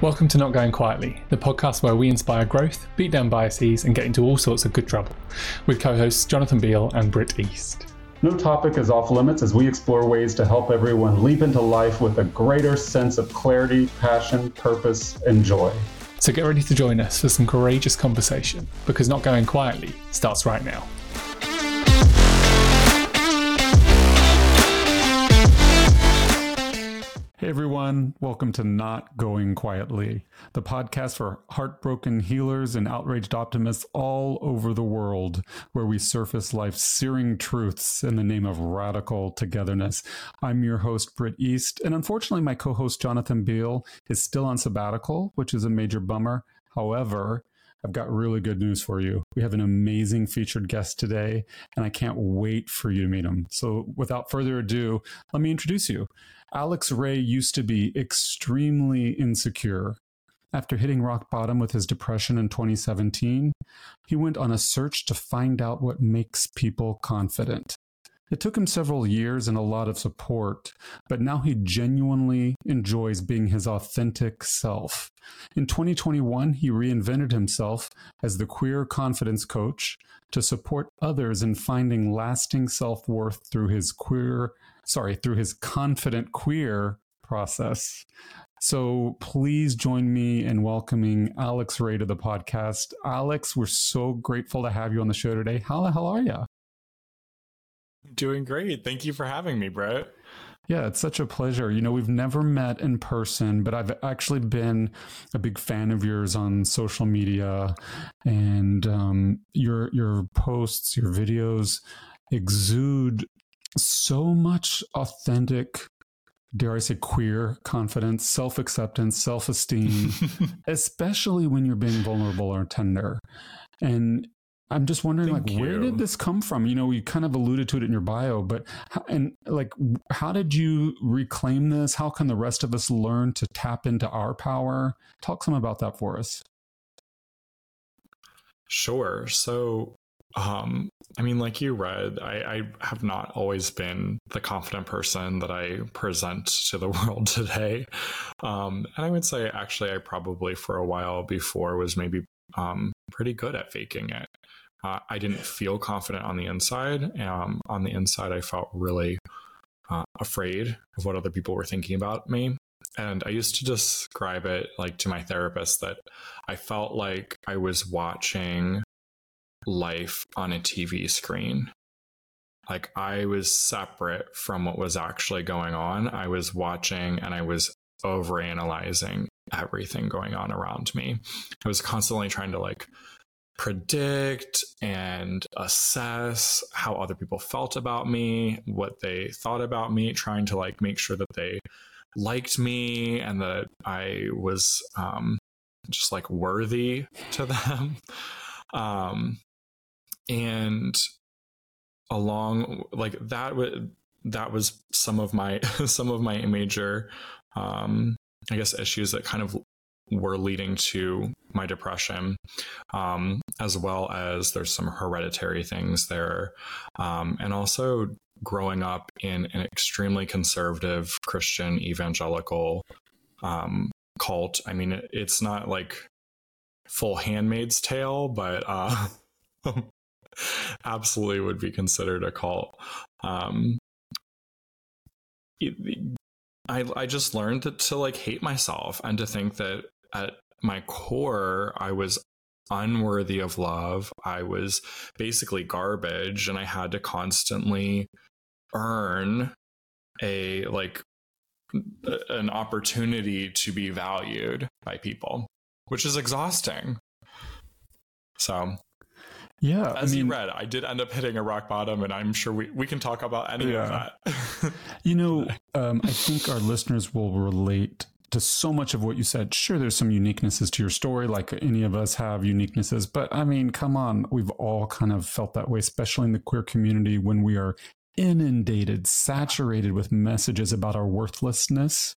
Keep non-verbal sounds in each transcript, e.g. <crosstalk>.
Welcome to Not Going Quietly, the podcast where we inspire growth, beat down biases, and get into all sorts of good trouble, with co hosts Jonathan Beal and Britt East. No topic is off limits as we explore ways to help everyone leap into life with a greater sense of clarity, passion, purpose, and joy. So get ready to join us for some courageous conversation, because Not Going Quietly starts right now. Everyone, welcome to Not Going Quietly, the podcast for heartbroken healers and outraged optimists all over the world, where we surface life's searing truths in the name of radical togetherness. I'm your host, Britt East, and unfortunately, my co host, Jonathan Beal, is still on sabbatical, which is a major bummer. However, I've got really good news for you. We have an amazing featured guest today, and I can't wait for you to meet him. So, without further ado, let me introduce you. Alex Ray used to be extremely insecure. After hitting rock bottom with his depression in 2017, he went on a search to find out what makes people confident. It took him several years and a lot of support, but now he genuinely enjoys being his authentic self. In 2021, he reinvented himself as the queer confidence coach to support others in finding lasting self worth through his queer sorry, through his confident queer process. So please join me in welcoming Alex Ray to the podcast. Alex, we're so grateful to have you on the show today. How the hell are you? Doing great. Thank you for having me, Brett. Yeah, it's such a pleasure. You know, we've never met in person, but I've actually been a big fan of yours on social media, and um, your your posts, your videos exude so much authentic dare I say, queer confidence, self acceptance, self esteem, <laughs> especially when you're being vulnerable or tender. And I'm just wondering, Thank like, you. where did this come from? You know, you kind of alluded to it in your bio, but how, and like, how did you reclaim this? How can the rest of us learn to tap into our power? Talk some about that for us. Sure. So, um, I mean, like you read, I, I, have not always been the confident person that I present to the <laughs> world today. Um, and I would say, actually, I probably for a while before was maybe um, pretty good at faking it. Uh, I didn't feel confident on the inside. Um, on the inside, I felt really uh, afraid of what other people were thinking about me. And I used to describe it like to my therapist that I felt like I was watching life on a TV screen. Like I was separate from what was actually going on. I was watching and I was overanalyzing everything going on around me. I was constantly trying to like predict and assess how other people felt about me, what they thought about me, trying to like make sure that they liked me and that I was um, just like worthy to them. <laughs> Um, and along like that would that was some of my <laughs> some of my major um i guess issues that kind of were leading to my depression um as well as there's some hereditary things there um and also growing up in an extremely conservative christian evangelical um cult i mean it, it's not like full handmaid's tale but uh <laughs> absolutely would be considered a cult. Um, I I just learned to, to like hate myself and to think that at my core I was unworthy of love. I was basically garbage, and I had to constantly earn a like an opportunity to be valued by people, which is exhausting. So yeah, as I mean, you read, I did end up hitting a rock bottom, and I'm sure we, we can talk about any yeah. of that. <laughs> you know, um, I think our listeners will relate to so much of what you said. Sure, there's some uniquenesses to your story, like any of us have uniquenesses, but I mean, come on, we've all kind of felt that way, especially in the queer community when we are inundated, saturated with messages about our worthlessness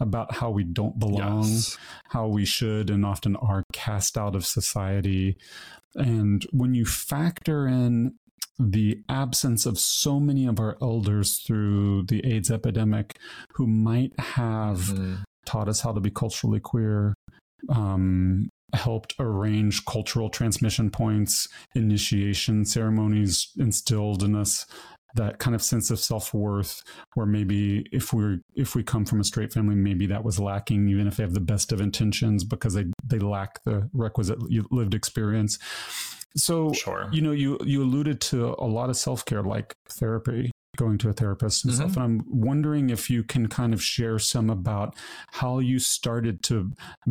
about how we don't belong, yes. how we should and often are cast out of society, and when you factor in the absence of so many of our elders through the AIDS epidemic who might have mm-hmm. Taught us how to be culturally queer, um, helped arrange cultural transmission points, initiation ceremonies instilled in us that kind of sense of self-worth where maybe if we're if we come from a straight family maybe that was lacking even if they have the best of intentions because they they lack the requisite lived experience so sure. you know you you alluded to a lot of self-care like therapy going to a therapist and mm-hmm. stuff and i'm wondering if you can kind of share some about how you started to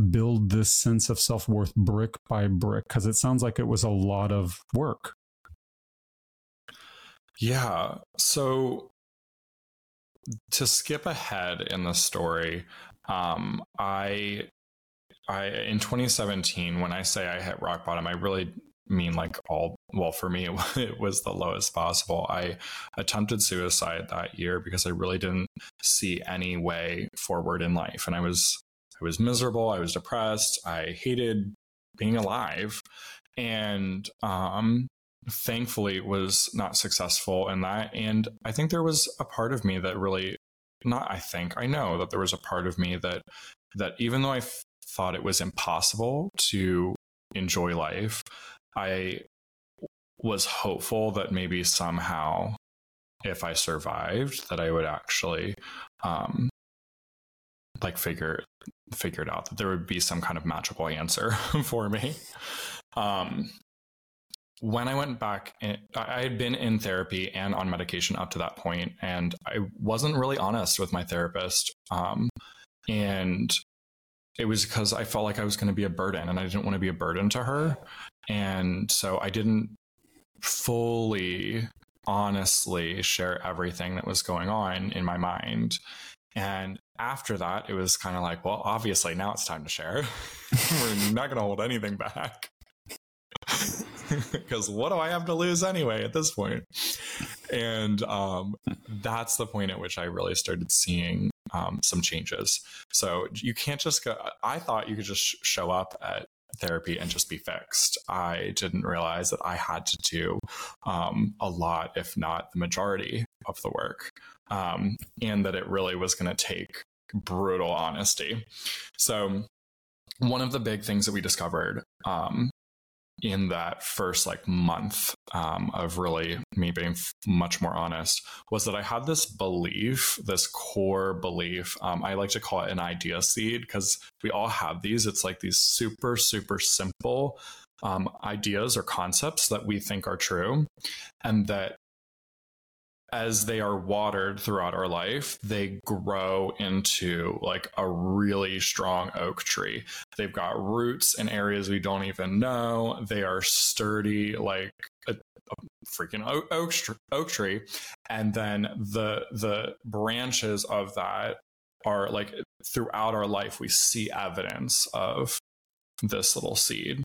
build this sense of self-worth brick by brick because it sounds like it was a lot of work yeah. So to skip ahead in the story, um, I, I in 2017, when I say I hit rock bottom, I really mean like all. Well, for me, <laughs> it was the lowest possible. I attempted suicide that year because I really didn't see any way forward in life, and I was I was miserable. I was depressed. I hated being alive, and um, thankfully was not successful in that. And I think there was a part of me that really, not I think, I know that there was a part of me that, that even though I f- thought it was impossible to enjoy life, I was hopeful that maybe somehow if I survived that I would actually um like figure figured out that there would be some kind of magical answer <laughs> for me. Um when I went back, I had been in therapy and on medication up to that point, and I wasn't really honest with my therapist. Um, and it was because I felt like I was going to be a burden, and I didn't want to be a burden to her. And so I didn't fully, honestly share everything that was going on in my mind. And after that, it was kind of like, well, obviously now it's time to share. <laughs> We're not going to hold anything back <laughs> because what do I have to lose anyway at this point? And um, that's the point at which I really started seeing um, some changes. So you can't just go. I thought you could just show up at therapy and just be fixed. I didn't realize that I had to do um, a lot, if not the majority of the work, um, and that it really was going to take brutal honesty. So one of the big things that we discovered um, in that first like month um, of really me being f- much more honest was that I had this belief, this core belief. Um, I like to call it an idea seed because we all have these. It's like these super, super simple um, ideas or concepts that we think are true, and that as they are watered throughout our life, they grow into like a really strong oak tree. They've got roots in areas we don't even know. They are sturdy, like a, a freaking oak, oak, oak tree. And then the the branches of that are like throughout our life, we see evidence of this little seed.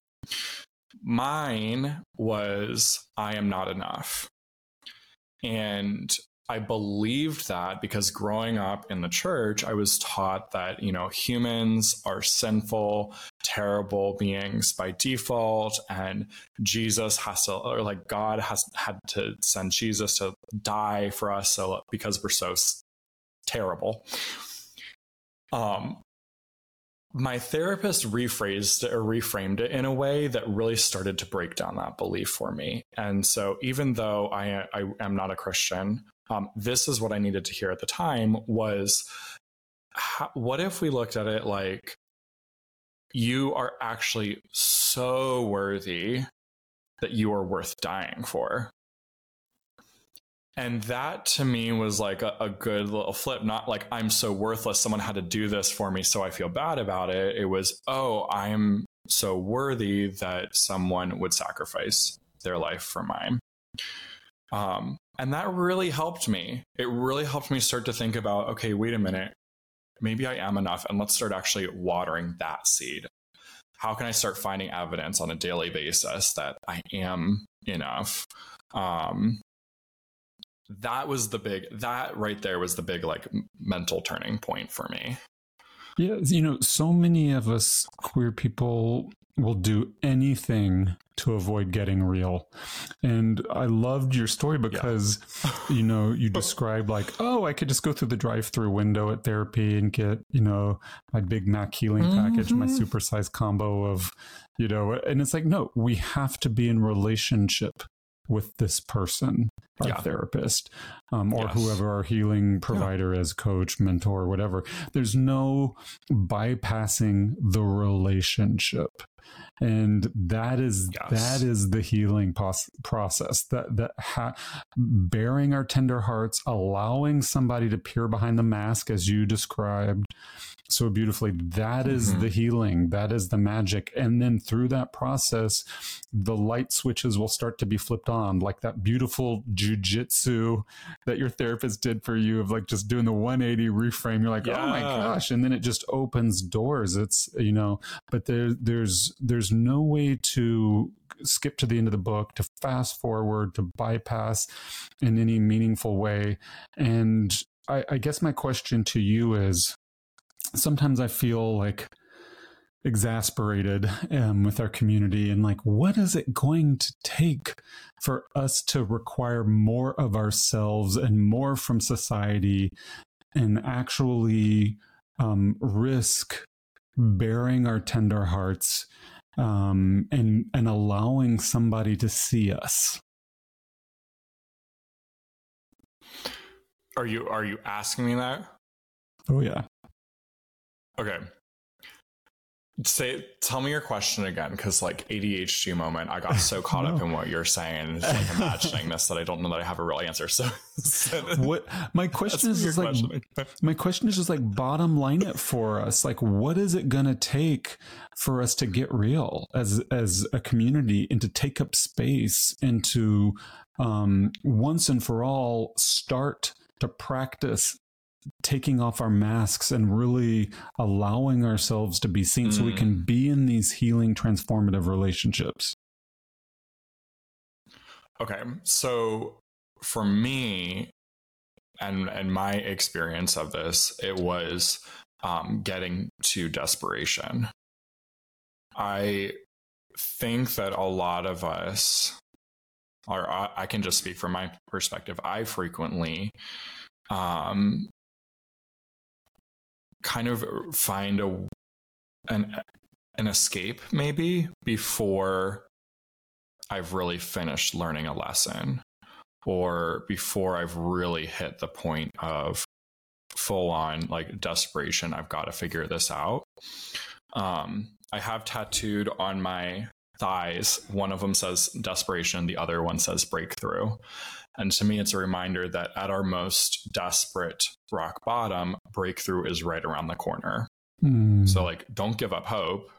Mine was I am not enough. And I believed that because growing up in the church, I was taught that, you know, humans are sinful, terrible beings by default, and Jesus has to, or like God has had to send Jesus to die for us so because we're so terrible. Um, my therapist rephrased or reframed it in a way that really started to break down that belief for me. And so, even though I, I am not a Christian, um, this is what I needed to hear at the time was how, what if we looked at it like you are actually so worthy that you are worth dying for? And that to me was like a, a, good little flip. Not like I'm so worthless. Someone had to do this for me, so I feel bad about it. It was, oh, I'm so worthy that someone would sacrifice their life for mine. Um, and that really helped me. It really helped me start to think about, okay, wait a minute. Maybe I am enough. And let's start actually watering that seed. How can I start finding evidence on a daily basis that I am enough? Um, that was the big that right there was the big like mental turning point for me yeah you know so many of us queer people will do anything to avoid getting real. And I loved your story because, yeah. you know, you <laughs> described like, oh, I could just go through the drive through window at therapy and get, you know, my Big Mac healing mm-hmm. package, my mm-hmm. supersized combo of, you know, and it's like, no, we have to be in relationship with this person, our yeah. therapist, um, or yes. whoever our healing provider yeah. is, coach, mentor, whatever. There's no bypassing the relationship and that is yes. that is the healing pos- process that that ha- bearing our tender hearts allowing somebody to peer behind the mask as you described so beautifully That is mm-hmm. the healing that is the magic and then through that process the light switches will start to be flipped on like that beautiful jujitsu that your therapist did for you of like just doing the 180 reframe you're like yeah. oh my gosh and then it just opens doors it's you know but there there's there's no way to skip to the end of the book, to fast forward, to bypass in any meaningful way. And I, I guess my question to you is sometimes I feel like exasperated um, with our community and like what is it going to take for us to require more of ourselves and more from society and actually um, risk bearing our tender hearts um, and and allowing somebody to see us. Are you are you asking me that? Oh yeah. Okay say tell me your question again because like adhd moment i got so <laughs> caught no. up in what you're saying just like imagining this that i don't know that i have a real answer so, so <laughs> what my <laughs> question is, is like my question is just like bottom line it for us like what is it gonna take for us to get real as as a community and to take up space and to um once and for all start to practice taking off our masks and really allowing ourselves to be seen mm. so we can mm. be in these healing transformative relationships okay so for me and and my experience of this it was um, getting to desperation i think that a lot of us or I can just speak from my perspective i frequently um, kind of find a an an escape maybe before I've really finished learning a lesson or before I've really hit the point of full on like desperation I've got to figure this out. Um, I have tattooed on my thighs. One of them says desperation, the other one says breakthrough. And to me, it's a reminder that at our most desperate rock bottom, breakthrough is right around the corner. Mm. So, like, don't give up hope.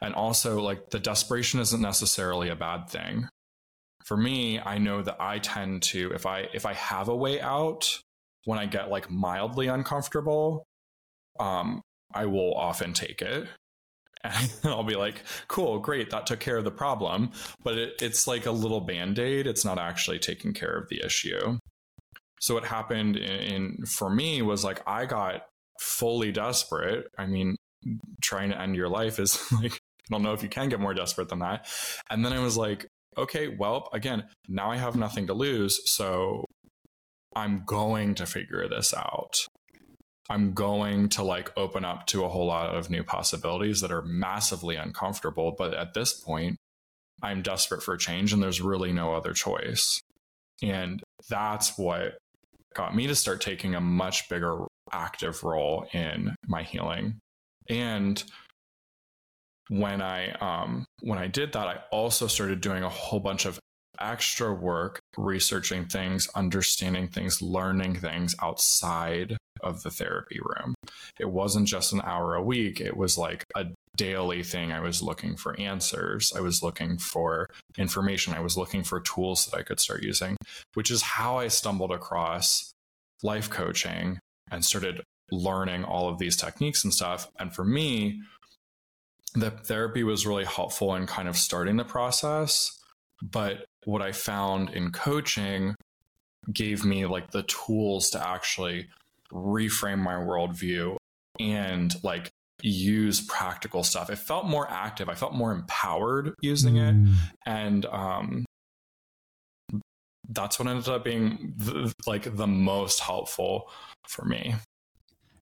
And also, like, the desperation isn't necessarily a bad thing. For me, I know that I tend to, if I if I have a way out, when I get like mildly uncomfortable, um, I will often take it and <laughs> I'll be like, cool, great, that took care of the problem. But it, it's like a little band aid. It's not actually taking care of the issue. So what happened in, in, for me was like I got fully desperate. I mean, trying to end your life is <laughs> like I don't know if you can get more desperate than that. And then I was like, okay, well, again, now I have nothing to lose, so I'm going to figure this out. I'm going to like open up to a whole lot of new possibilities that are massively uncomfortable. But at this point, I'm desperate for change and there's really no other choice. And that's what got me to start taking a much bigger active role in my healing. And when I um, when I did that, I also started doing a whole bunch of extra work researching things, understanding things, learning things outside of the therapy room. It wasn't just an hour a week, it was like a daily thing. I was looking for answers, I was looking for information, I was looking for tools that I could start using, which is how I stumbled across life coaching and started learning all of these techniques and stuff. And for me, the therapy was really helpful in kind of starting the process. But what I found in coaching gave me like the tools to actually reframe my worldview and like use practical stuff. It felt more active. I felt more empowered using it. Mm. And um, that's what ended up being the, like the most helpful for me.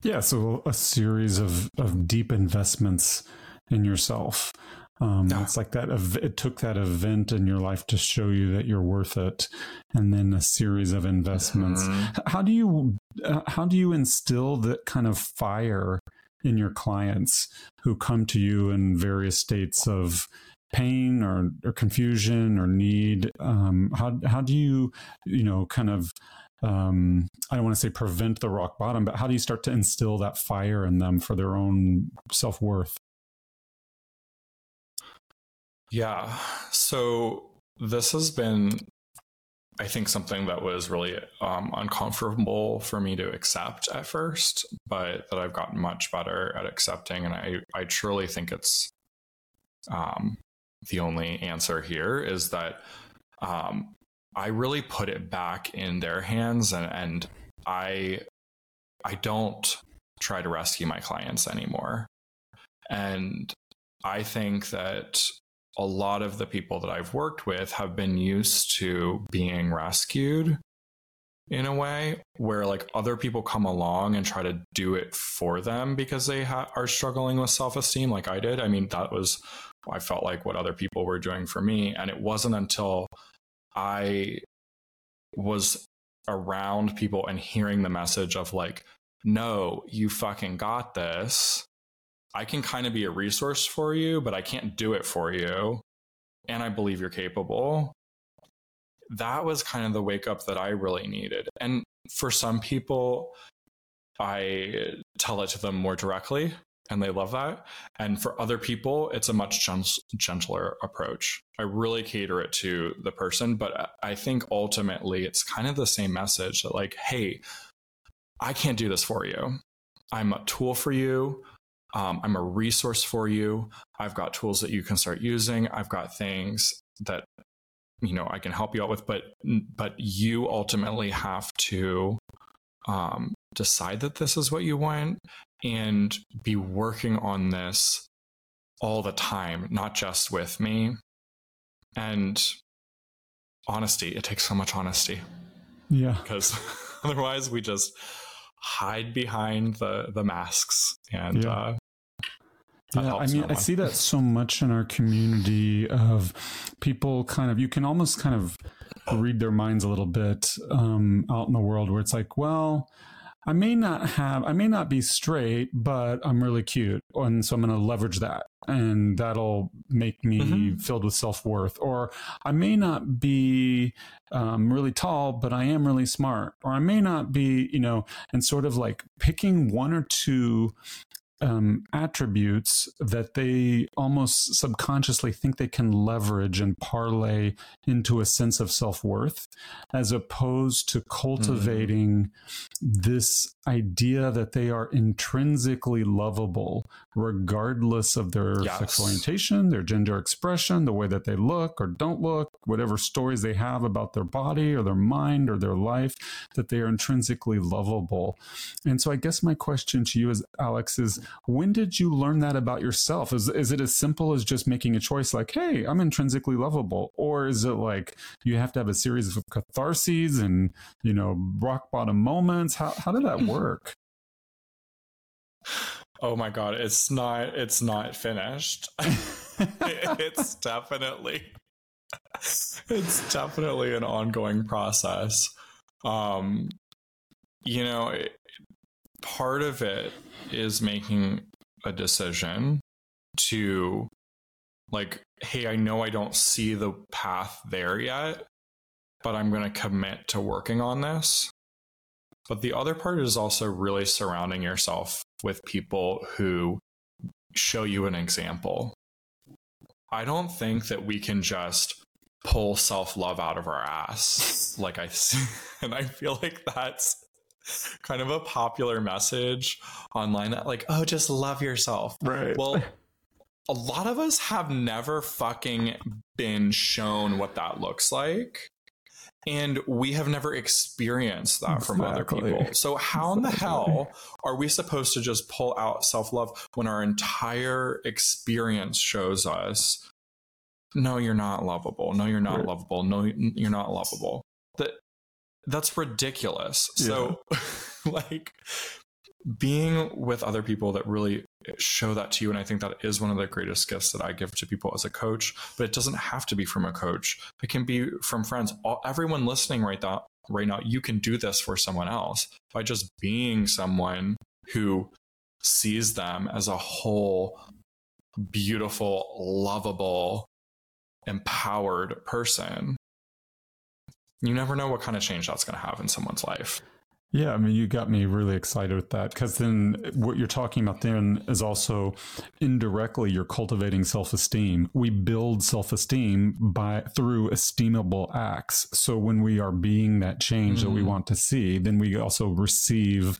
Yeah, so a series of, of deep investments in yourself. Um. It's like that. It took that event in your life to show you that you're worth it, and then a series of investments. Mhm. How do you uh, how do you instill that kind of fire in your clients who come to you in various states of pain or, or confusion or need? Um, how how do you you know kind of um, I don't want to say prevent the rock bottom, but how do you start to instill that fire in them for their own self worth? Yeah. So this has been, I think, something that was really um, uncomfortable for me to accept at first, but that I've gotten much better at accepting. And I, I truly think it's um, the only answer here is that um, I really put it back in their hands and, and I, I don't try to rescue my clients anymore. And I think that a lot of the people that I've worked with have been used to being rescued in a way where like other people come along and try to do it for them because they ha- are struggling with self-esteem like I did. I mean that was I felt like what other people were doing for me and it wasn't until I was around people and hearing the message of like no, you fucking got this. I can kind of be a resource for you, but I can't do it for you. And I believe you're capable. That was kind of the wake up that I really needed. And for some people, I tell it to them more directly and they love that. And for other people, it's a much gent- gentler approach. I really cater it to the person, but I think ultimately it's kind of the same message that, like, hey, I can't do this for you. I'm a tool for you. Um, I'm a resource for you. I've got tools that you can start using. I've got things that you know I can help you out with, but but you ultimately have to um, decide that this is what you want and be working on this all the time, not just with me. And honesty, it takes so much honesty Yeah. <laughs> because <laughs> otherwise we just hide behind the the masks and Yeah. uh Yeah, I mean, I see that so much in our community of people kind of, you can almost kind of read their minds a little bit um, out in the world where it's like, well, I may not have, I may not be straight, but I'm really cute. And so I'm going to leverage that. And that'll make me Mhm. filled with self worth. Or I may not be um, really tall, but I am really smart. Or I may not be, you know, and sort of like picking one or two um, attributes that they almost subconsciously think they can leverage and parlay into a sense of self worth, as opposed to cultivating this idea that they are intrinsically lovable, regardless of their Yes. sexual orientation, their gender expression, the way that they look or don't look, whatever stories they have about their body or their mind or their life, that they are intrinsically lovable. And so I guess my question to you is, Alex, is when did you learn that about yourself? Is, is it as simple as just making a choice like, hey, I'm intrinsically lovable? Or is it like you have to have a series of catharses and, you know, rock bottom moments? How, how did that work? oh my god it's not it's not finished <laughs> it's definitely it's definitely an ongoing process um you know it, part of it is making a decision to like hey i know i don't see the path there yet but i'm going to commit to working on this but the other part is also really surrounding yourself with people who show you an example. I don't think that we can just pull self love out of our ass. like I, <laughs> and I feel like that's <laughs> kind of a popular message online that, like, oh, just love yourself. Right. Well, <laughs> a lot of us have never fucking been shown what that looks like. and we have never experienced that from other people. So how in the hell are we supposed to just pull out self-love when our entire experience shows us no you're not lovable. No you're not Right. lovable. No you're not lovable. That that's ridiculous. So <laughs> like being with other people that really show that to you and i think that is one of the greatest gifts that i give to people as a coach but it doesn't have to be from a coach. It can be from friends. All, everyone listening right now right now you can do this for someone else by just being someone who sees them as a whole beautiful lovable empowered person you never know what kind of change that's going to have in someone's life Yeah, I mean, you got me really excited with that because then what you're talking about then is also indirectly you're cultivating self-esteem. We build self-esteem by through esteemable acts. So when we are being that change that we Mhm. want to see, then we also receive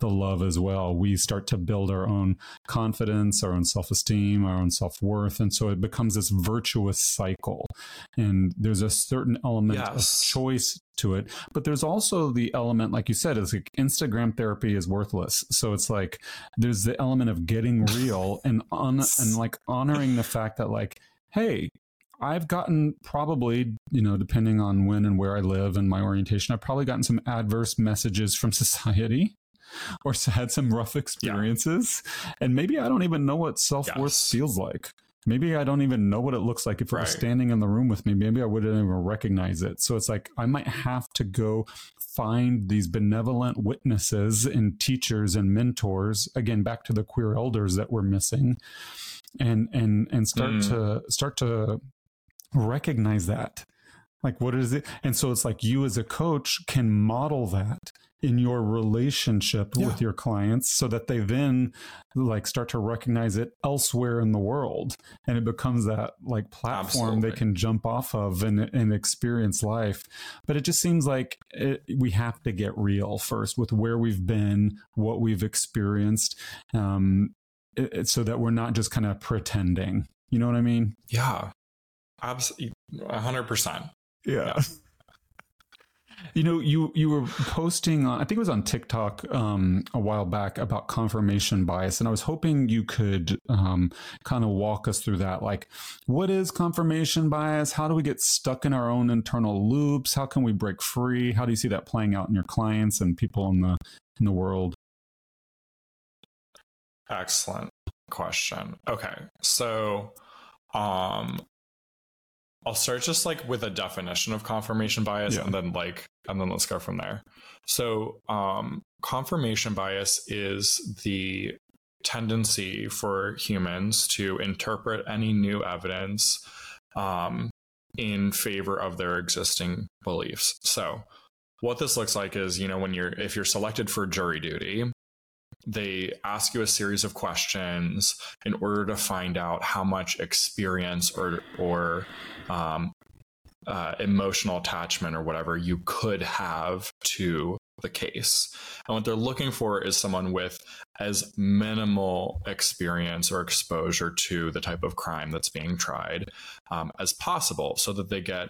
the love as well. We start to build our own confidence, our own self-esteem, our own self-worth, and so it becomes this virtuous cycle. And there's a certain element Yes. of choice to it but there's also the element like you said is like instagram therapy is worthless so it's like there's the element of getting <laughs> real and on and like honoring the fact that like hey I've gotten probably, you know, depending on when and where I live and my orientation, I've probably gotten some adverse messages from <laughs> society <laughs> or had some rough experiences. And maybe I don't even know what self worth Yes. feels like. Maybe I don't even know what it looks like if it was standing in the room with me. Maybe I wouldn't even recognize it. So it's like I might have to go find these benevolent witnesses and teachers and mentors. Again, back to the queer elders that we're missing, and and and start Mm. to start to recognize that. Like what is it? And so it's like you as a coach can model that in your relationship Yeah. with your clients so that they then like start to recognize it elsewhere in the world. And it becomes that like platform they can jump off of and, and experience life. But it just seems like it, we have to get real first with where we've been what we've experienced um, it, it- so that we're not just kind of pretending. You know what i mean? Yeah, absolutely, hundred percent. yeah you know you you were posting on, i think it was on tiktok um, a while back about confirmation bias and i was hoping you could um, kind of walk us through that. Like what is confirmation bias? How do we get stuck in our own internal loops? How can we break free? How do you see that playing out in your clients and people in the in the world? Excellent question. Okay, so um, I'll start just like with a definition of confirmation bias, Yeah. and then like, and then let's go from there. So, um, confirmation bias is the tendency for humans to interpret any new evidence um, in favor of their existing beliefs. So, what this looks like is, you know, when you're if you're selected for jury duty, they ask you a series of questions in order to find out how much experience or or um, uh, emotional attachment or whatever you could have to the case. And what they're looking for is someone with as minimal experience or exposure to the type of crime that's being tried um, as possible so that they get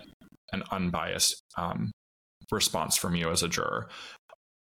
an unbiased um, response from you as a juror.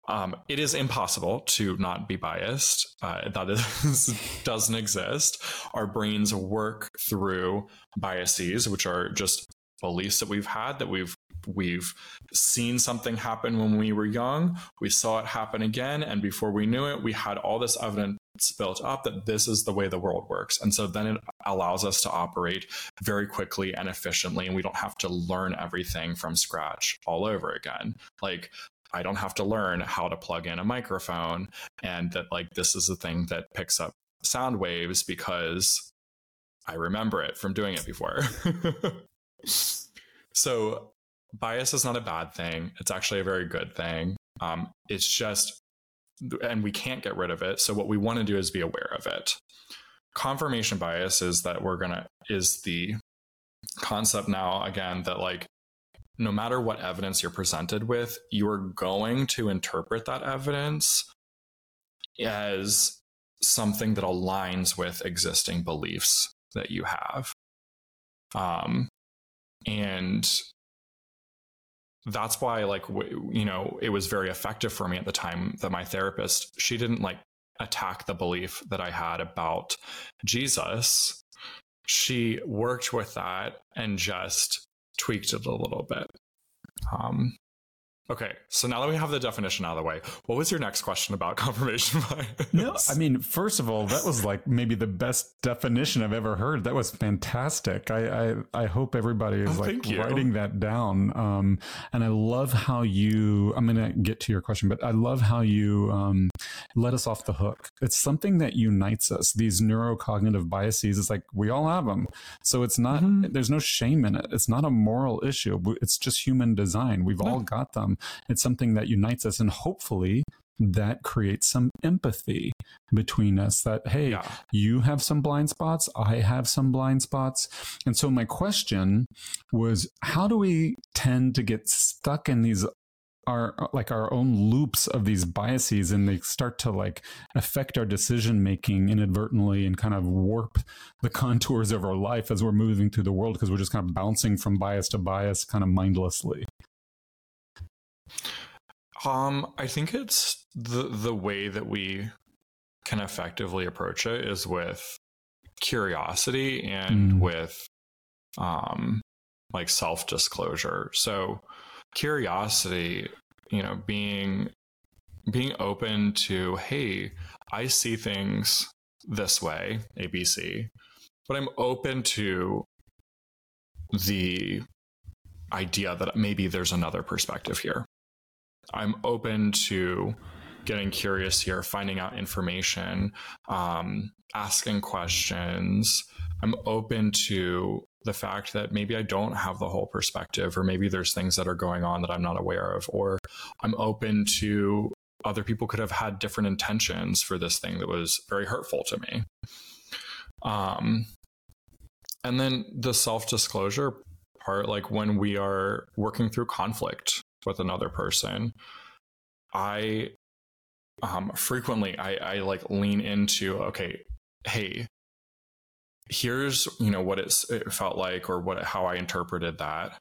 Um, it is impossible to not be biased. Uh, that is <laughs> doesn't exist. Our brains work through biases, which are just beliefs that we've had that we've we've seen something happen when we were young. We saw it happen again, and before we knew it, we had all this evidence built up that this is the way the world works. And so then it allows us to operate very quickly and efficiently, and we don't have to learn everything from scratch all over again. Like I don't have to learn how to plug in a microphone and that like this is the thing that picks up sound waves because I remember it from doing it before. <laughs> so bias is not a bad thing. It's actually a very good thing. Um, it's just, and we can't get rid of it. So what we want to do is be aware of it. Confirmation bias is that we're gonna is the concept now again that like no matter what evidence you're presented with, you're going to interpret that evidence as something that aligns with existing beliefs that you have. Um, and that's why like w- you know it was very effective for me at the time that my therapist she didn't like attack the belief that i had about jesus she worked with that and just tweaked it a little bit um Okay, so now that we have the definition out of the way, what was your next question about <laughs> confirmation bias? No, I mean, first of all, that was like maybe the best definition I've ever heard. That was fantastic. I I, I hope everybody is Oh, like writing that down. Um, and I love how you. I'm going to get to your question, but I love how you um, let us off the hook. It's something that unites us. These neurocognitive biases. It's like we all have them, so it's not. Mhm. There's no shame in it. It's not a moral issue. It's just human design. We've all got them. It's something that unites us, and hopefully that creates some empathy between us that hey Yeah. you have some blind spots i have some blind spots and so my question was how do we tend to get stuck in these our like our own loops of these biases and they start to like affect our decision making inadvertently and kind of warp the contours of our life as we're moving through the world because we're just kind of bouncing from bias to bias kind of mindlessly Um, I think it's the the way that we can effectively approach it is with curiosity and Mm. with um like self-disclosure. So curiosity, you know, being being open to, hey, I see things this way, ABC, but I'm open to the idea that maybe there's another perspective here. I'm open to getting curious here, finding out information, um, asking questions. I'm open to the fact that maybe I don't have the whole perspective, or maybe there's things that are going on that I'm not aware of, or I'm open to other people could have had different intentions for this thing that was very hurtful to me. Um, and then the self disclosure part, like when we are working through conflict with another person, I um, frequently I, I like lean into okay, hey, here's you know what it felt like or what how I interpreted that,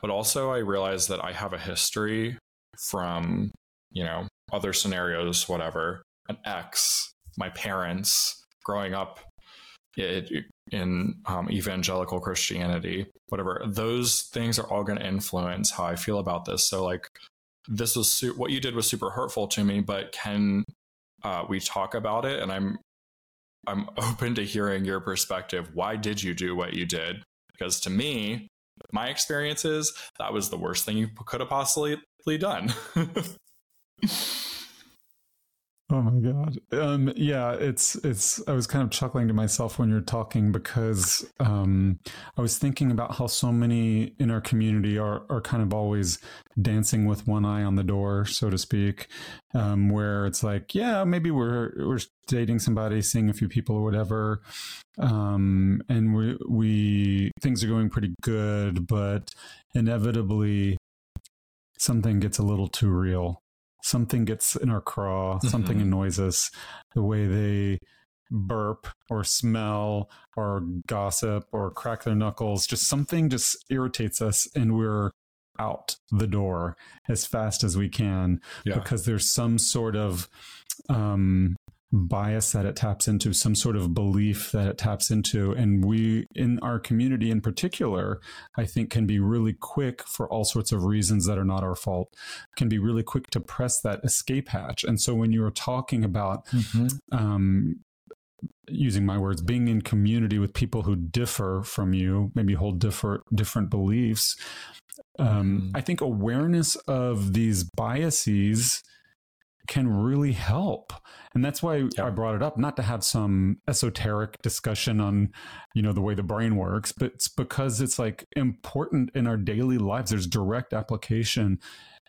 but also I realized that I have a history from you know other scenarios, whatever, an ex, my parents, growing up it, in um, evangelical Christianity, whatever, those things are all going to influence how I feel about this. So, like, this was su- what you did was super hurtful to me, but can uh, we talk about it? And I'm I'm <laughs> open to hearing your perspective. Why did you do what you did? Because to me, my experiences, that was the worst thing you could have possibly done. <laughs> Oh my god. Um yeah, it's it's I was kind of chuckling to myself when you're talking because um I was thinking about how so many in our community are are kind of always dancing with one eye on the door, so to speak. Um where it's like, yeah, maybe we're we're dating somebody, seeing a few people or whatever. Um and we we things are going pretty good, but inevitably something gets a little too real something gets in our craw, something Mhm. annoys us, the way they burp or smell or gossip or crack their knuckles, just something just irritates us and we're out the door as fast as we can Yeah. because there's some sort of um, bias that it taps into, some sort of belief that it taps into. And we, in our community in particular, I think can be really quick for all sorts of reasons that are not our fault, can be really quick to press that escape hatch. And so when you were talking about um, using my words, being in community with people who differ from you, maybe hold different different beliefs. Um, Mhm. I think awareness of these biases can really help, and that's why Yeah. I brought it up. Not to have some esoteric discussion on, you know, the way the brain works, but it's because it's like important in our daily lives. There's direct application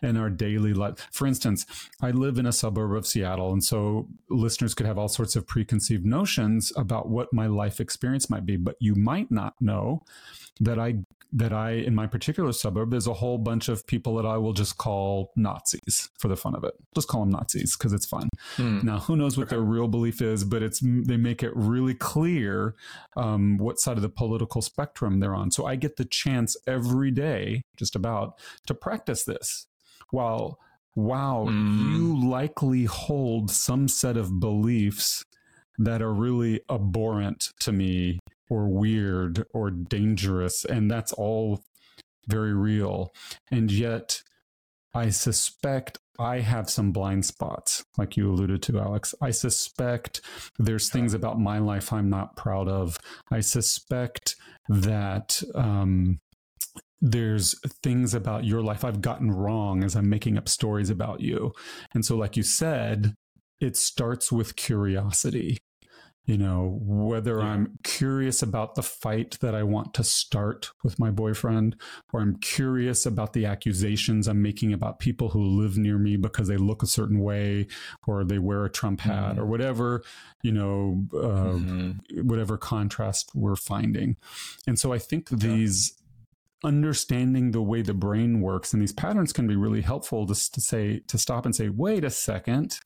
in our daily life. For instance, I live in a suburb of Seattle, and so listeners could have all sorts of preconceived notions about what my life experience might be, but you might not know that I that I, in my particular suburb, there's a whole bunch of people that I will just call Nazis for the fun of it. Just call them Nazis because it's fun. Hmm. Now, who knows what their real belief is, but it's they make it really clear um, what side of the political spectrum they're on. So I get the chance every day, just about, to practice this. While wow, Mm. you likely hold some set of beliefs that are really abhorrent to me or weird or dangerous. And that's all very real. And yet, I suspect I have some blind spots, like you alluded to, Alex. I suspect there's things about my life I'm not proud of. I suspect that um, there's things about your life I've gotten wrong as I'm making up stories about you. And so, like you said, it starts with curiosity. You know, whether Yeah. I'm curious about the fight that I want to start with my boyfriend, or I'm curious about the accusations I'm making about people who live near me because they look a certain way, or they wear a Trump hat, Mhm. or whatever, you know, uh, Mhm. whatever contrast we're finding. And so I think these understanding the way the brain works and these patterns can be really helpful just to say to stop and say, wait a second,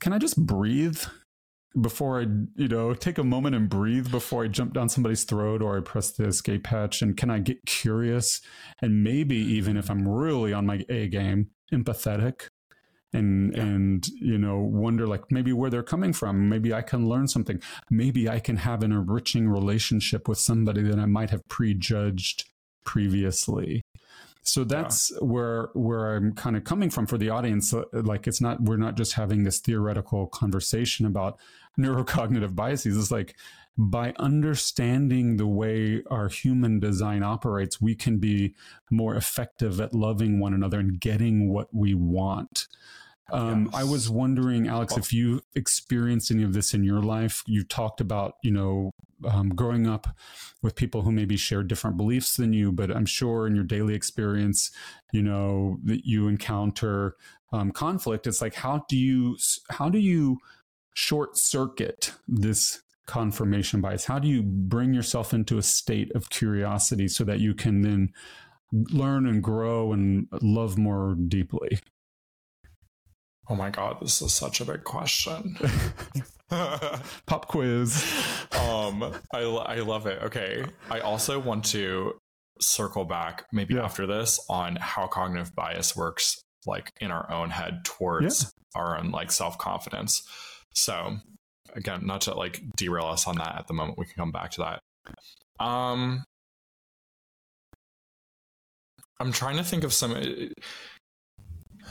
can I just breathe before I, you know, take a moment and breathe before I jump down somebody's throat or I press the escape hatch? And can I get curious? And maybe even if I'm really on my A game, empathetic and Yeah. and you know wonder like maybe where they're coming from. Maybe i can learn something. Maybe i can have an enriching relationship with somebody that i might have prejudged previously. So that's where where i'm kind of coming from for the audience. Like it's not we're not just having this theoretical conversation about neurocognitive biases it's like by understanding the way our human design operates we can be more effective at loving one another and getting what we want um, Yes. I was wondering, Alex, if you experienced any of this in your life. You talked about, you know, um, growing up with people who maybe share different beliefs than you, but I'm sure in your daily experience, you know, that you encounter um, conflict. It's like, how do you, how do you short circuit this confirmation bias? How do you bring yourself into a state of curiosity so that you can then learn and grow and love more deeply? Oh my god, this is such a big question. <laughs> Pop quiz. um, I I love it. Okay, I also want to circle back maybe Yeah. after this on how cognitive bias works, like in our own head towards our own like self confidence. So again, not to like derail us on that at the moment. We can come back to that. Um, I'm trying to think of some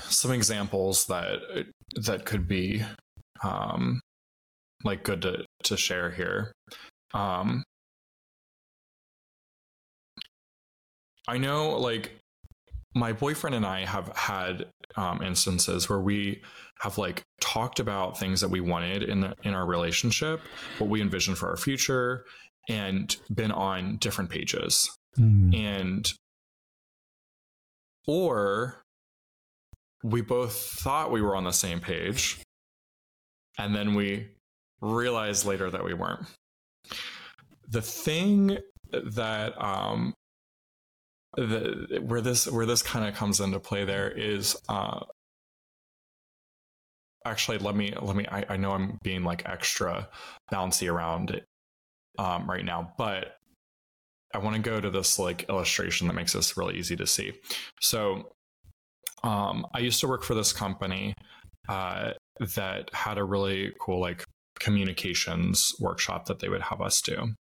some examples that that could be um like good to to share here um i know like my boyfriend and i have had um instances where we have like talked about things that we wanted in the in our relationship what we envision for our future and been on different pages Mm. and or we both thought we were on the same page and then we realized later that we weren't the thing that um the, where this where this kind of comes into play there is uh actually let me let me I, I know i'm being like extra bouncy around it um right now but I want to go to this like illustration that makes this really easy to see. So, um, I used to work for this company uh, that had a really cool like communications workshop that they would have us do,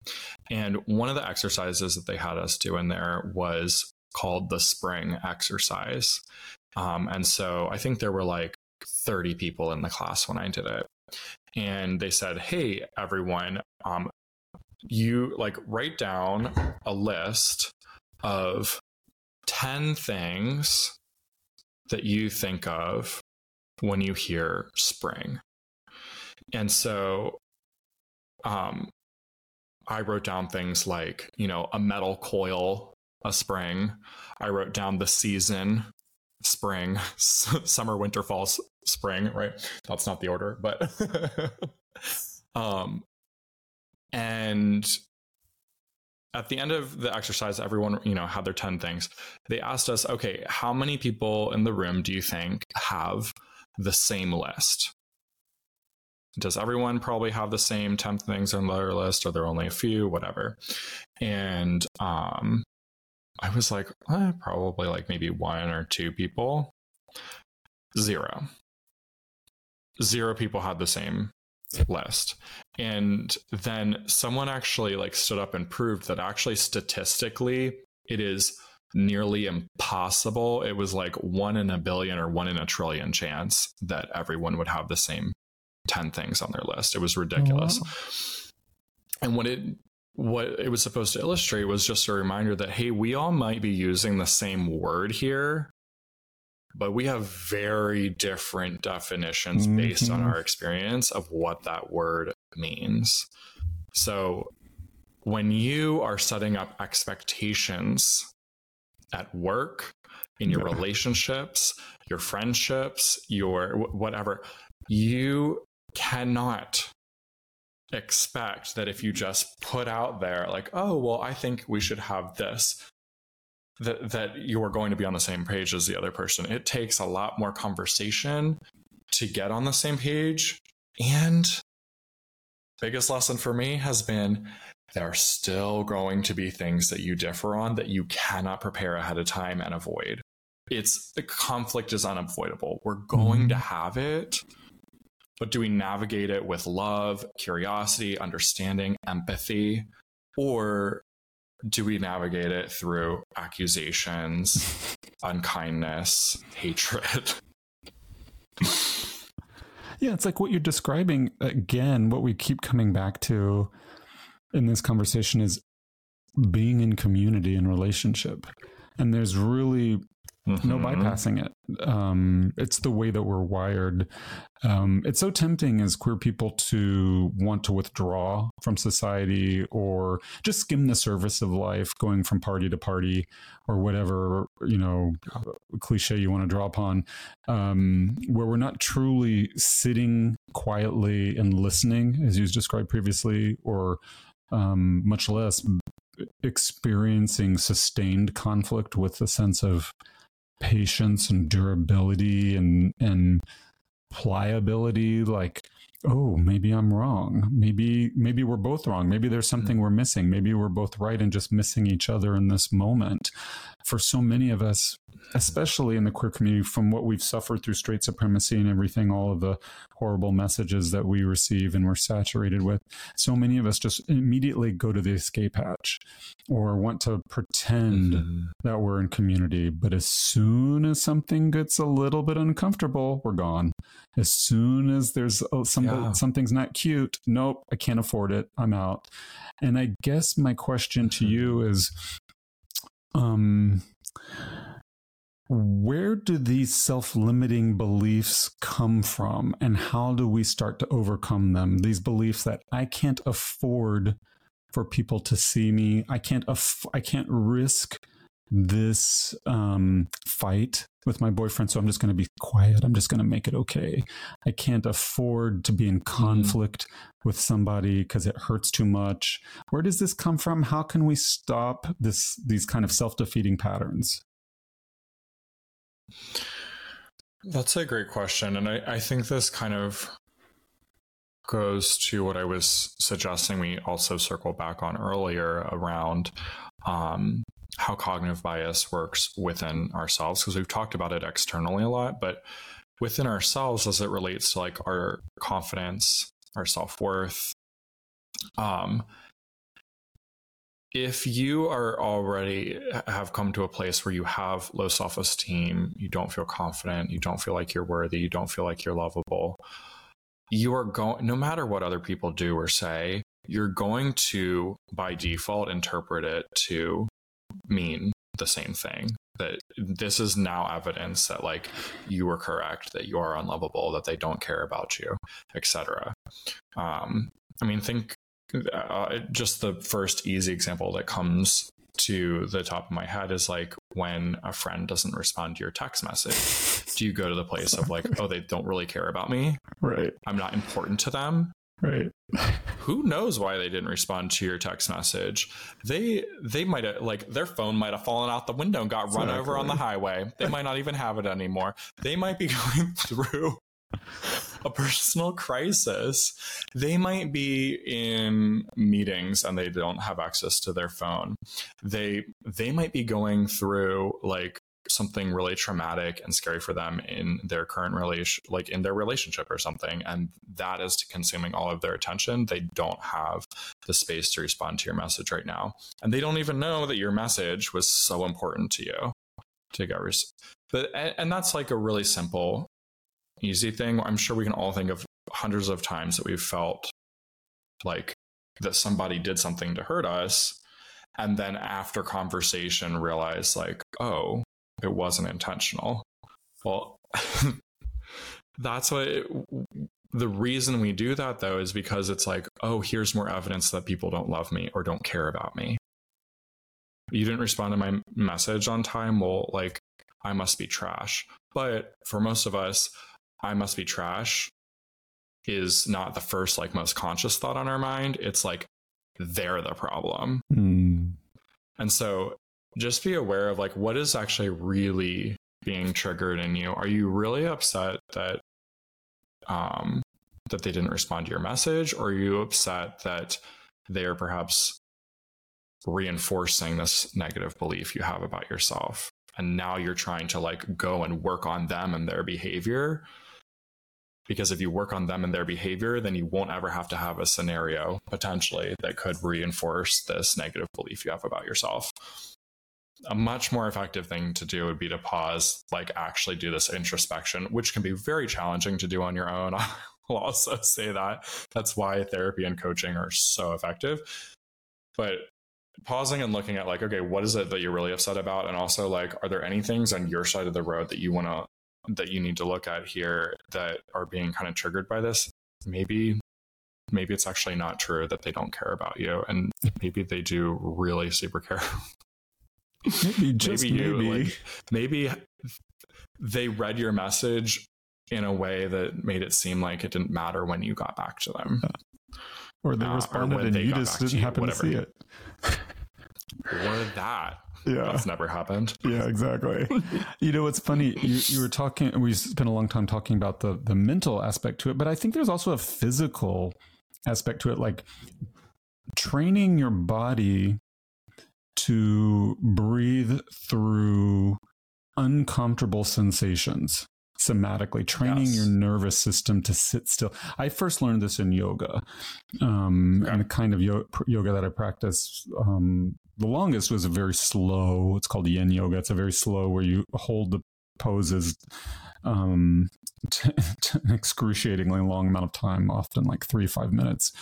and one of the exercises that they had us do in there was called the spring exercise. Um, and so I think there were like 30 people in the class when I did it. And they said, Hey, everyone, um, you like write down a list of 10 things that you think of when you hear spring. And so um I wrote down things like, you know, a metal coil, a spring. I wrote down the season, spring, <laughs> summer, winter, fall, spring, right? That's not the order, but <laughs> um and at the end of the exercise, everyone, you know, had their 10 things. They asked us, okay, how many people in the room do you think have the same list? Does everyone probably have the same 10 things on their list? Are there only a few, whatever. And um, I was like, eh, probably like maybe one or two people. Zero. Zero people had the same list. And then someone actually like stood up and proved that actually statistically it is nearly impossible. It was like one in a billion or one in a trillion chance that everyone would have the same 10 things on their list. It was ridiculous. Oh, wow. And what it what it was supposed to illustrate was just a reminder that hey, we all might be using the same word here, but we have very different definitions mm-hmm. based on our experience of what that word means. So when you are setting up expectations at work, in your yeah. relationships, your friendships, your whatever, you cannot expect that if you just put out there like oh well i think we should have this that that you are going to be on the same page as the other person. It takes a lot more conversation to get on the same page. And biggest lesson for me has been there are still going to be things that you differ on that you cannot prepare ahead of time and avoid. It's the conflict is unavoidable. We're going mm-hmm. to have it. But do we navigate it with love, curiosity, understanding, empathy? Or do we navigate it through accusations, <laughs> unkindness, hatred? yeah, it's like what you're describing again, what we keep coming back to in this conversation is being in community and relationship. And there's really Mm-hmm. No bypassing it. Um, it's the way that we're wired. Um, it's so tempting as queer people to want to withdraw from society or just skim the surface of life, going from party to party or whatever, you know, cliche you want to draw upon, um, where we're not truly sitting quietly and listening, as you described previously, or um, much less experiencing sustained conflict with a sense of patience and durability and and pliability like oh maybe i'm wrong. Maybe maybe we're both wrong. Maybe there's something mm-hmm. we're missing. Maybe we're both right and just missing each other in this moment for so many of us especially in the queer community, from what we've suffered through straight supremacy and everything, all of the horrible messages that we receive and we're saturated with, so many of us just immediately go to the escape hatch or want to pretend mm-hmm. that we're in community. But as soon as something gets a little bit uncomfortable, we're gone. As soon as there's oh, some, yeah. something's not cute, nope, I can't afford it. I'm out. And I guess my question to mm-hmm. you is, um, where do these self limiting beliefs come from, and how do we start to overcome them? These beliefs that I can't afford for people to see me, I can't, aff- I can't risk this um, fight with my boyfriend, so I'm just going to be quiet. I'm just going to make it okay. I can't afford to be in mm-hmm. conflict mm. with somebody because it hurts too much. Where does this come from? How can we stop this these kind of self defeating patterns? That's a great question. And I, I think this kind of goes to what I was suggesting we also circle back on earlier around um, how cognitive bias works within ourselves, because we've talked about it externally a lot, but within ourselves as it relates to like our confidence, our self worth. Um, if you are already have come to a place where you have low self-esteem you don't feel confident you don't feel like you're worthy you don't feel like you're lovable you are going no matter what other people do or say you're going to by default interpret it to mean the same thing that this is now evidence that like you were correct that you are unlovable that they don't care about you etc um, i mean think uh, just the first easy example that comes to the top of my head is like when a friend doesn't respond to your text message. Do you go to the place of like <laughs> oh they don't really care about me? Right. I'm not important to them Right. Who knows why they didn't respond to your text message? They they might have like their phone might have fallen out the window and got run over on the highway. They might not even have it anymore. They might be <laughs> going through a personal crisis. They might be in meetings and they don't have access to their phone. They they might be going through like something really traumatic and scary for them in their current relation like in their relationship or something and that is consuming all of their attention. They don't have the space to respond to your message right now. And they don't even know that your message was so important to you to get res- but and, and that's like a really simple easy thing. I'm sure we can all think of hundreds of times that we've felt like that somebody did something to hurt us and then after conversation realize like oh it wasn't intentional. Well, <laughs> that's what it, the reason we do that though is because it's like, oh, here's more evidence that people don't love me or don't care about me. You didn't respond to my message on time. Well, like, I must be trash. But for most of us, I must be trash is not the first, like, most conscious thought on our mind. It's like, they're the problem. Mm. And so just be aware of like what is actually really being triggered in you. Are you really upset that um that they didn't respond to your message? Or are you upset that they are perhaps reinforcing this negative belief you have about yourself? And now you're trying to like go and work on them and their behavior? Because if you work on them and their behavior then you won't ever have to have a scenario potentially that could reinforce this negative belief you have about yourself a much more effective thing to do would be to pause, like actually do this introspection, which can be very challenging to do on your own. <laughs> I'll also say that. That's why therapy and coaching are so effective. But pausing and looking at, like, okay, what is it that you're really upset about? And also, like, are there any things on your side of the road that you want to, that you need to look at here that are being kind of triggered by this? Maybe maybe it's actually not true that they don't care about you and maybe they do really super care Maybe <laughs> just maybe, you, maybe. Like, maybe they read your message in a way that made it seem like it didn't matter when you got back to them. Or they responded uh, or and you just didn't to happen whatever. to see it. or that. Yeah. That's never happened. Yeah, exactly. you know, what's funny. You, you were talking, we spent a long time talking about the, the mental aspect to it, but I think there's also a physical aspect to it, like training your body to breathe through uncomfortable sensations somatically training yes. your nervous system to sit still i first learned this in yoga um, okay. and the kind of yo- yoga that i practice um, the longest was a very slow it's called yin yoga it's a very slow where you hold the poses um, t- t- an excruciatingly long amount of time, often like three, five minutes.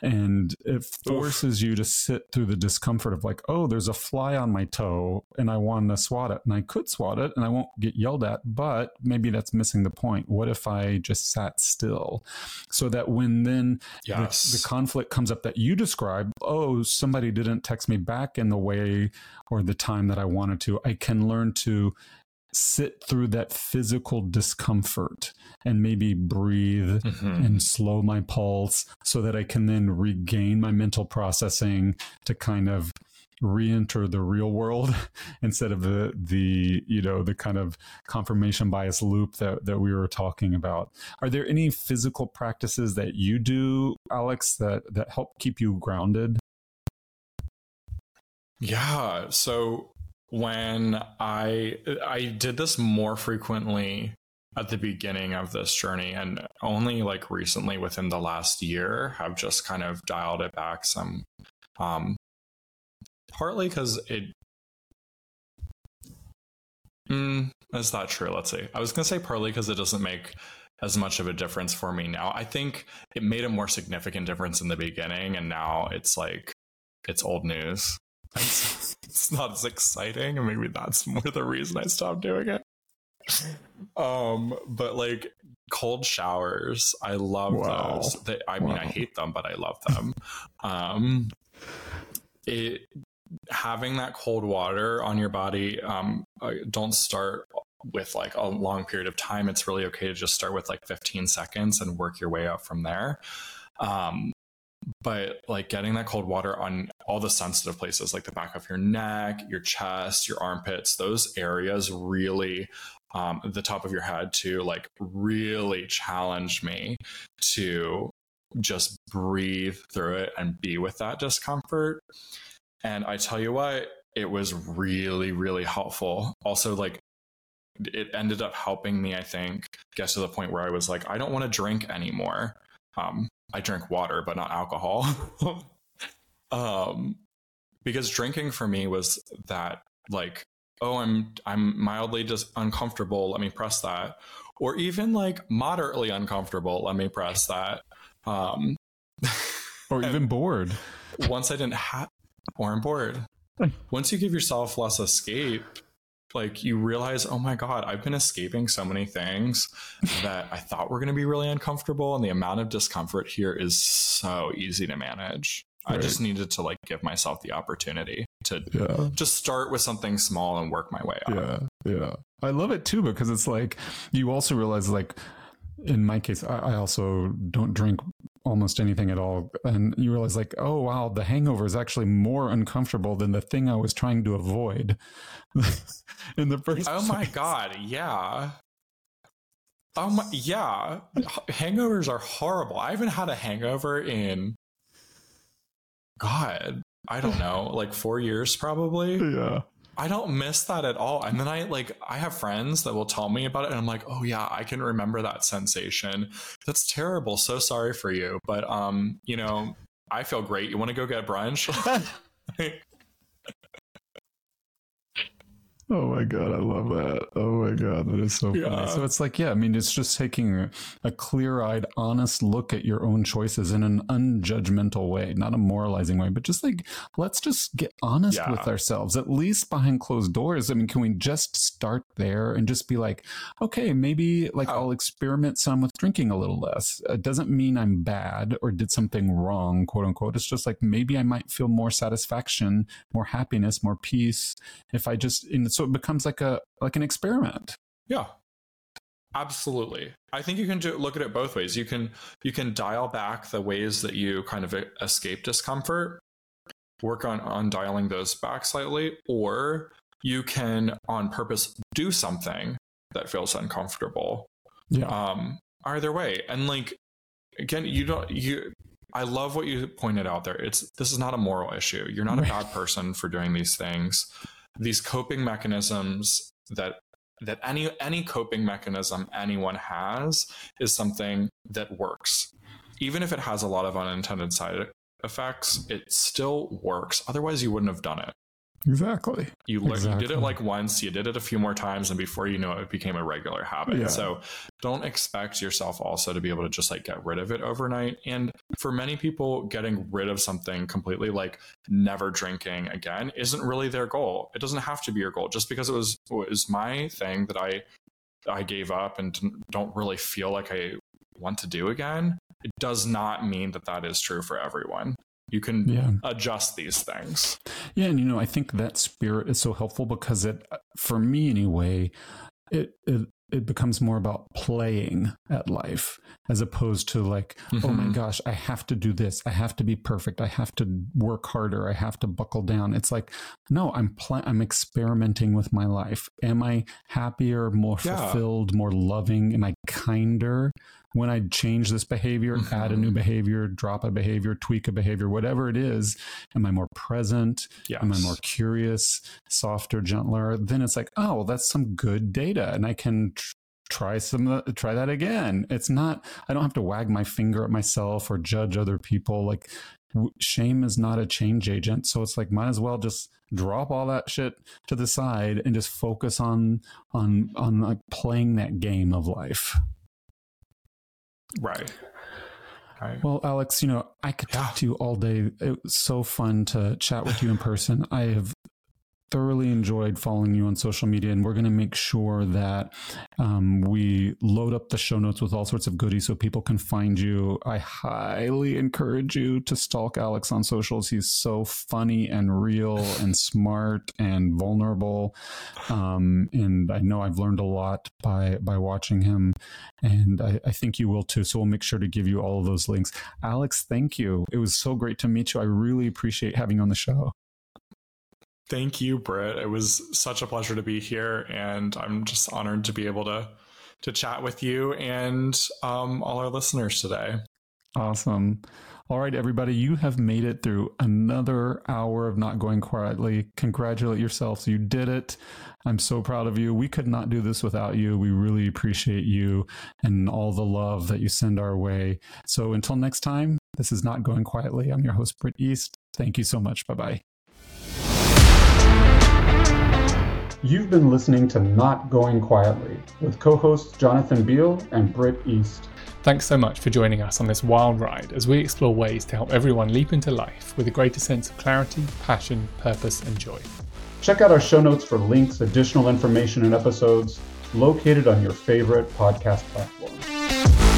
And it forces Oof. you to sit through the discomfort of like, oh, there's a fly on my toe and I want to swat it. And I could swat it and I won't get yelled at, but maybe that's missing the point. What if I just sat still? So that when then yes. the, the conflict comes up that you describe, oh, somebody didn't text me back in the way or the time that I wanted to, I can learn to sit through that physical discomfort and maybe breathe mm-hmm. and slow my pulse so that I can then regain my mental processing to kind of re-enter the real world <laughs> instead of the the you know the kind of confirmation bias loop that that we were talking about. Are there any physical practices that you do alex that that help keep you grounded? Yeah. So when I I did this more frequently at the beginning of this journey and only like recently within the last year have just kind of dialed it back some um partly because it mm, is that true let's see. I was going to say partly because it doesn't make as much of a difference for me now. I think it made a more significant difference in the beginning and now it's like it's old news it's, it's not as exciting, and maybe that's more the reason I stopped doing it. Um, but like cold showers, I love wow. those. They, I wow. mean, I hate them, but I love them. Um, it having that cold water on your body. Um, uh, don't start with like a long period of time. It's really okay to just start with like 15 seconds and work your way up from there. Um, but like getting that cold water on all the sensitive places like the back of your neck your chest your armpits those areas really um, the top of your head to like really challenge me to just breathe through it and be with that discomfort. And i tell you what it was really really helpful. Also like it ended up helping me i think get to the point where i was like i don't want to drink anymore um, I drink water, but not alcohol. <laughs> um, because drinking for me was that like, oh, I'm I'm mildly just uncomfortable. Let me press that, or even like moderately uncomfortable. Let me press that. Um, or <laughs> even bored. Once I didn't have, or I'm bored. Once you give yourself less escape, like you realize, oh my God, I've been escaping so many things <laughs> that I thought were going to be really uncomfortable. And the amount of discomfort here is so easy to manage. Right. I just needed to like give myself the opportunity to yeah. just start with something small and work my way up. Yeah. Yeah. I love it too because it's like you also realize like in my case, I also don't drink almost anything at all. And you realize, like, oh, wow, the hangover is actually more uncomfortable than the thing I was trying to avoid <laughs> in the first Oh, place. my God. Yeah. Oh, my. Yeah. Hangovers are horrible. I haven't had a hangover in, God, I don't know, like four years probably. <laughs> Yeah. I don't miss that at all. And then I like I have friends that will tell me about it and I'm like, "Oh yeah, I can remember that sensation. That's terrible. So sorry for you." But um, you know, I feel great. You want to go get brunch? <laughs> <laughs> Oh my god, I love that. Oh my god, that is so yeah. funny. So it's like, yeah, I mean, it's just taking a, clear-eyed, honest look at your own choices in an unjudgmental way, not a moralizing way, but just like let's just get honest yeah. with ourselves, at least behind closed doors. I mean, can we just start there and just be like, okay, maybe like oh. I'll experiment some with drinking a little less. It doesn't mean I'm bad or did something wrong, quote unquote. It's just like maybe I might feel more satisfaction, more happiness, more peace if I just in so it becomes like a like an experiment. Yeah. Absolutely. I think you can do, look at it both ways. You can you can dial back the ways that you kind of escape discomfort, work on on dialing those back slightly, or you can on purpose do something that feels uncomfortable. Yeah. Um either way. And like again, you don't you I love what you pointed out there. It's this is not a moral issue. You're not a bad person for doing these things these coping mechanisms that that any any coping mechanism anyone has is something that works. Even if it has a lot of unintended side effects it still works. Otherwise you wouldn't have done it Exactly. You, le- exactly. you did it like once, you did it a few more times, and before you know it, it became a regular habit. Yeah. So don't expect yourself also to be able to just like get rid of it overnight. And for many people, getting rid of something completely, like never drinking again, isn't really their goal. It doesn't have to be your goal. Just because it was was my thing that I I gave up and don't really feel like I want to do again, it does not mean that that is true for everyone you can yeah. adjust these things yeah and you know i think that spirit is so helpful because it for me anyway it, it it becomes more about playing at life as opposed to like mm-hmm. oh my mm-hmm. gosh i have to do this i have to be perfect i have to work harder i have to buckle down it's like no i'm pl- i'm experimenting with my life am i happier more yeah. fulfilled more loving am i kinder when I change this behavior, mm-hmm. add a new behavior, drop a behavior, tweak a behavior, whatever it is, am I more present? Yes. Am I more curious, softer, gentler? Then it's like, oh, well, that's some good data, and I can tr- try some try that again. It's not. I don't have to wag my finger at myself or judge other people. Like shame is not a change agent, so it's like might as well just drop all that shit to the side and just focus on on on like playing that game of life. Right. Right. Well, Alex, you know, I could talk to you all day. It was so fun to chat with you in person. I have thoroughly enjoyed following you on social media, and we're going to make sure that um, we load up the show notes with all sorts of goodies so people can find you. I highly encourage you to stalk Alex on socials. He's so funny and real and smart and vulnerable, um, and I know I've learned a lot by by watching him, and I, I think you will too. So we'll make sure to give you all of those links. Alex, thank you. It was so great to meet you. I really appreciate having you on the show. Thank you, Britt. It was such a pleasure to be here, and I'm just honored to be able to to chat with you and um, all our listeners today. Awesome. All right, everybody, you have made it through another hour of not going quietly. Congratulate yourselves. You did it. I'm so proud of you. We could not do this without you. We really appreciate you and all the love that you send our way. So until next time, this is Not Going Quietly. I'm your host, Britt East. Thank you so much. Bye bye. You've been listening to Not Going Quietly with co hosts Jonathan Beal and Britt East. Thanks so much for joining us on this wild ride as we explore ways to help everyone leap into life with a greater sense of clarity, passion, purpose, and joy. Check out our show notes for links, additional information, and episodes located on your favorite podcast platform.